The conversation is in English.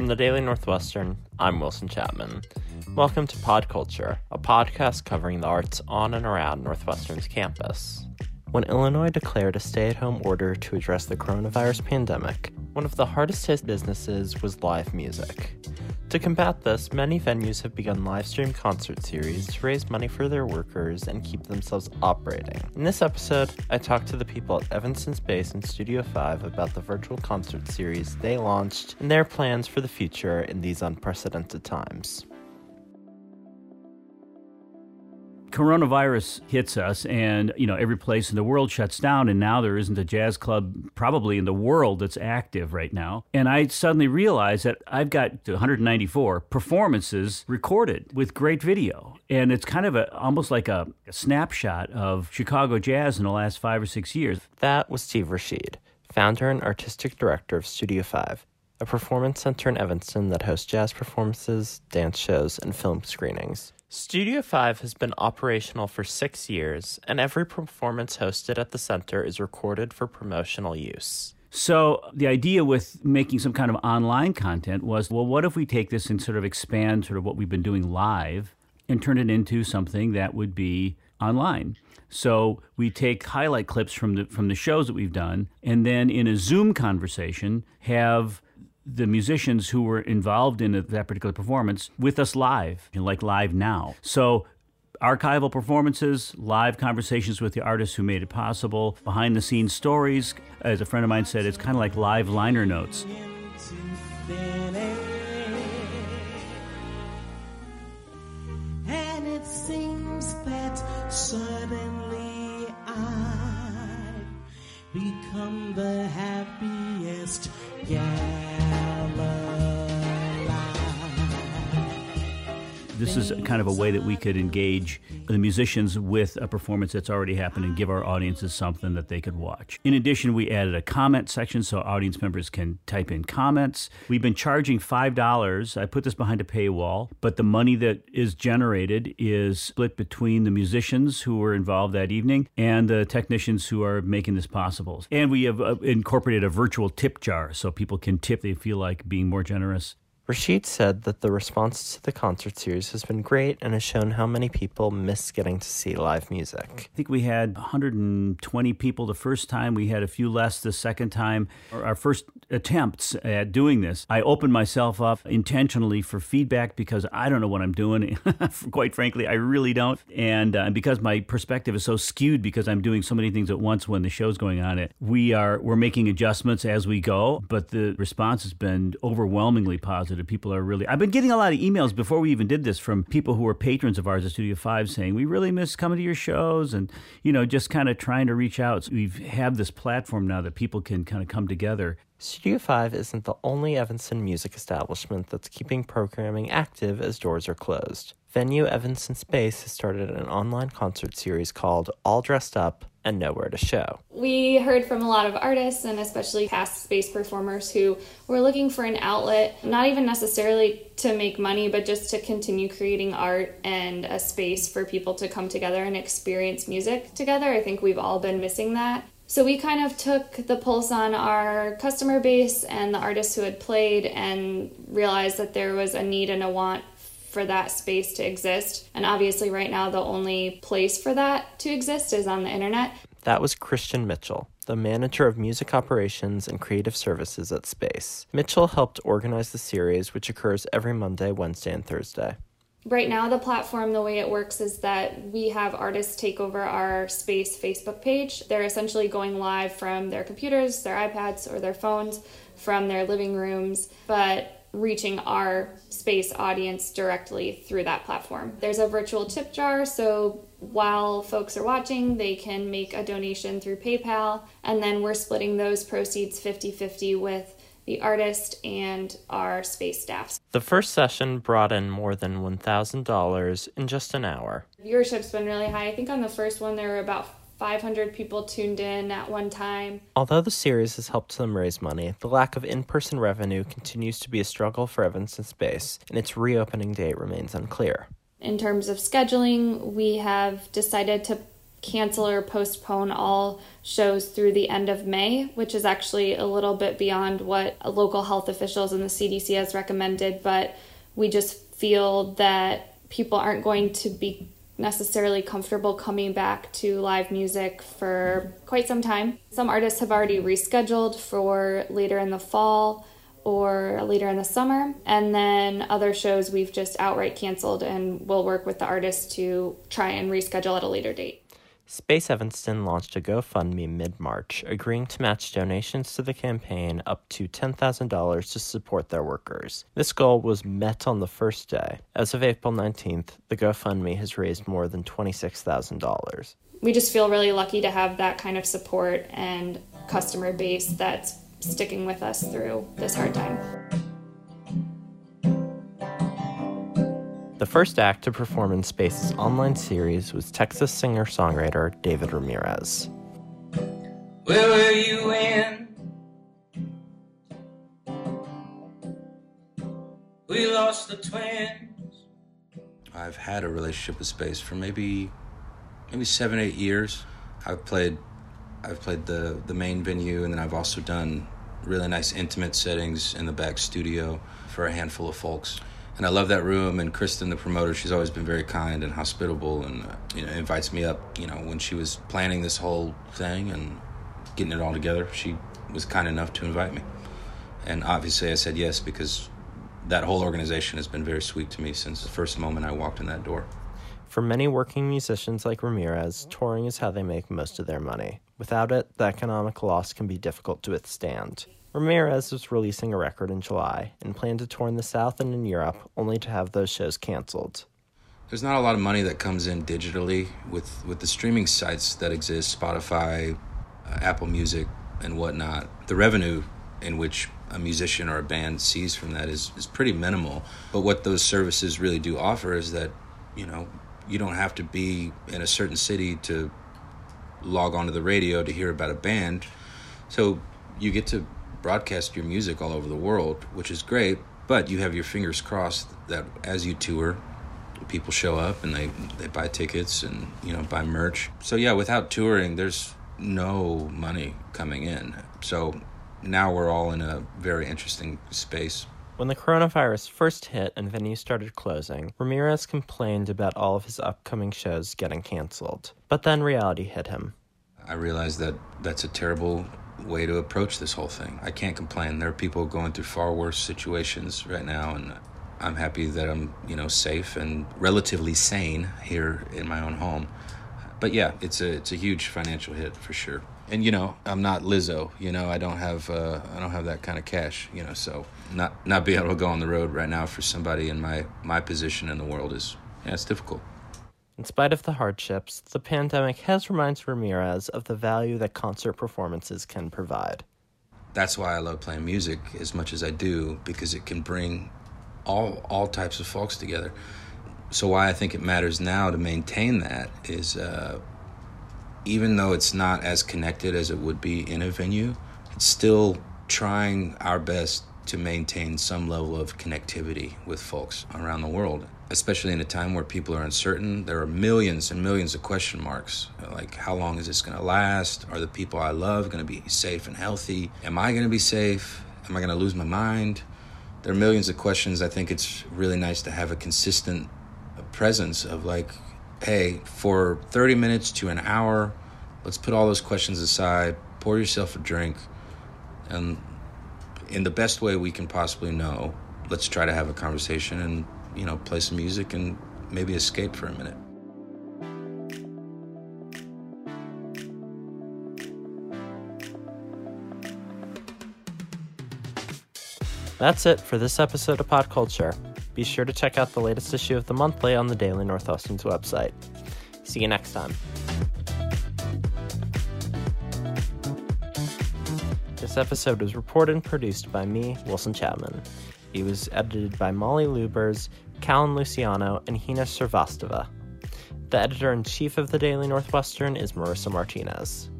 From the Daily Northwestern, I'm Wilson Chapman. Welcome to Pod Culture, a podcast covering the arts on and around Northwestern's campus. When Illinois declared a stay at home order to address the coronavirus pandemic, one of the hardest hit businesses was live music. To combat this, many venues have begun live stream concert series to raise money for their workers and keep themselves operating. In this episode, I talked to the people at Evanston Space and Studio 5 about the virtual concert series they launched and their plans for the future in these unprecedented times. Coronavirus hits us and you know every place in the world shuts down and now there isn't a jazz club probably in the world that's active right now. And i suddenly realized that i've got 194 performances recorded with great video. And it's kind of a almost like a, a snapshot of chicago jazz in the last five or six years. That was steve rashid founder and artistic director of studio 5 a performance center in evanston that hosts jazz performances dance shows and film screenings Studio 5 has been operational for six years, and every performance hosted at the center is recorded for promotional use. So, the idea with making some kind of online content was well, what if we take this and sort of expand sort of what we've been doing live and turn it into something that would be online? So we take highlight clips from the from the shows that we've done, and then in a Zoom conversation have the musicians who were involved in that particular performance with us live, like live now. So archival performances, live conversations with the artists who made it possible, behind the scenes stories. As a friend of mine said, it's kind of like live liner notes. And it seems that suddenly I become the happiest guy. This is kind of a way that we could engage the musicians with a performance that's already happened and give our audiences something that they could watch. In addition, we added a comment section so audience members can type in comments. We've been charging $5. I put this behind a paywall, but the money that is generated is split between the musicians who were involved that evening and the technicians who are making this possible. And we have uh, incorporated a virtual tip jar so people can tip they feel like being more generous. Rashid said that the response to the concert series has been great and has shown how many people miss getting to see live music. I think we had 120 people the first time. We had a few less the second time. Our first attempts at doing this, I opened myself up intentionally for feedback because I don't know what I'm doing. Quite frankly, I really don't. And uh, because my perspective is so skewed because I'm doing so many things at once when the show's going on, it we are we're making adjustments as we go. But the response has been overwhelmingly positive People are really. I've been getting a lot of emails before we even did this from people who are patrons of ours at Studio Five saying we really miss coming to your shows and you know just kind of trying to reach out. So we have this platform now that people can kind of come together. Studio 5 isn't the only Evanston music establishment that's keeping programming active as doors are closed. Venue Evanston Space has started an online concert series called All Dressed Up and nowhere to show. We heard from a lot of artists and especially past space performers who were looking for an outlet, not even necessarily to make money, but just to continue creating art and a space for people to come together and experience music together. I think we've all been missing that. So we kind of took the pulse on our customer base and the artists who had played and realized that there was a need and a want for that space to exist. And obviously, right now, the only place for that to exist is on the internet. That was Kristen Mitchell, the manager of music operations and creative services at Space. Mitchell helped organize the series, which occurs every Monday, Wednesday, and Thursday. Right now, the platform, the way it works is that we have artists take over our Space Facebook page. They're essentially going live from their computers, their iPads, or their phones from their living rooms. But reaching our space audience directly through that platform. There's a virtual tip jar, so while folks are watching, they can make a donation through PayPal, and then we're splitting those proceeds 50 50 with the artist and our space staff. The first session brought in more than $1,000 in just an hour. Viewership's been really high. I think on the first one, there were about 500 people tuned in at one time. Although the series has helped them raise money, the lack of in person revenue continues to be a struggle for Evanston Space, and its reopening date remains unclear. In terms of scheduling, we have decided to cancel or postpone all shows through the end of May, which is actually a little bit beyond what local health officials and the CDC has recommended, but we just feel that people aren't going to be necessarily comfortable coming back to live music for quite some time. Some artists have already rescheduled for later in the fall or later in the summer. And then other shows we've just outright canceled and we'll work with the artists to try and reschedule at a later date. Space Evanston launched a GoFundMe mid March, agreeing to match donations to the campaign up to $10,000 to support their workers. This goal was met on the first day. As of April 19th, the GoFundMe has raised more than $26,000. We just feel really lucky to have that kind of support and customer base that's sticking with us through this hard time. First act to perform in Space's online series was Texas singer songwriter David Ramirez. Where were you when we lost the twins? I've had a relationship with Space for maybe maybe seven, eight years. I've played I've played the the main venue and then I've also done really nice intimate settings in the back studio for a handful of folks and I love that room. And Kristen, the promoter, she's always been very kind and hospitable, and uh, you know invites me up. You know when she was planning this whole thing and getting it all together, she was kind enough to invite me, and obviously I said yes because that whole organization has been very sweet to me since the first moment I walked in that door. For many working musicians like Ramirez, touring is how they make most of their money. Without it, the economic loss can be difficult to withstand. Ramirez was releasing a record in July and planned to tour in the South and in Europe, only to have those shows canceled. There's not a lot of money that comes in digitally with, with the streaming sites that exist Spotify, uh, Apple Music, and whatnot. The revenue in which a musician or a band sees from that is, is pretty minimal. But what those services really do offer is that, you know, you don't have to be in a certain city to log onto the radio to hear about a band. So you get to broadcast your music all over the world, which is great. But you have your fingers crossed that as you tour, people show up and they they buy tickets and you know buy merch. So yeah, without touring, there's no money coming in. So now we're all in a very interesting space. When the coronavirus first hit and venues started closing, Ramirez complained about all of his upcoming shows getting canceled. But then reality hit him. I realized that that's a terrible way to approach this whole thing. I can't complain. There are people going through far worse situations right now, and I'm happy that I'm, you know, safe and relatively sane here in my own home. But yeah, it's a it's a huge financial hit for sure. And you know, I'm not Lizzo. You know, I don't have uh, I don't have that kind of cash. You know, so not not being able to go on the road right now for somebody in my my position in the world is yeah, it's difficult. In spite of the hardships, the pandemic has reminded Ramirez of the value that concert performances can provide. That's why I love playing music as much as I do because it can bring all all types of folks together. So why I think it matters now to maintain that is uh, even though it's not as connected as it would be in a venue, it's still trying our best to maintain some level of connectivity with folks around the world especially in a time where people are uncertain. There are millions and millions of question marks. Like, how long is this going to last? Are the people I love going to be safe and healthy? Am I going to be safe? Am I going to lose my mind? There are millions of questions. I think it's really nice to have a consistent presence of, like, hey, for 30 minutes to an hour, let's put all those questions aside, pour yourself a drink, and in the best way we can possibly know, let's try to have a conversation and you know, play some music and maybe escape for a minute. That's it for this episode of Pod Culture. Be sure to check out the latest issue of the monthly on the Daily Northwestern's website. See you next time. This episode was reported and produced by me, Wilson Chapman. It was edited by Molly Lubers, Callan Luciano, and Hina Srivastava. The editor in chief of the Daily Northwestern is Marissa Martinez.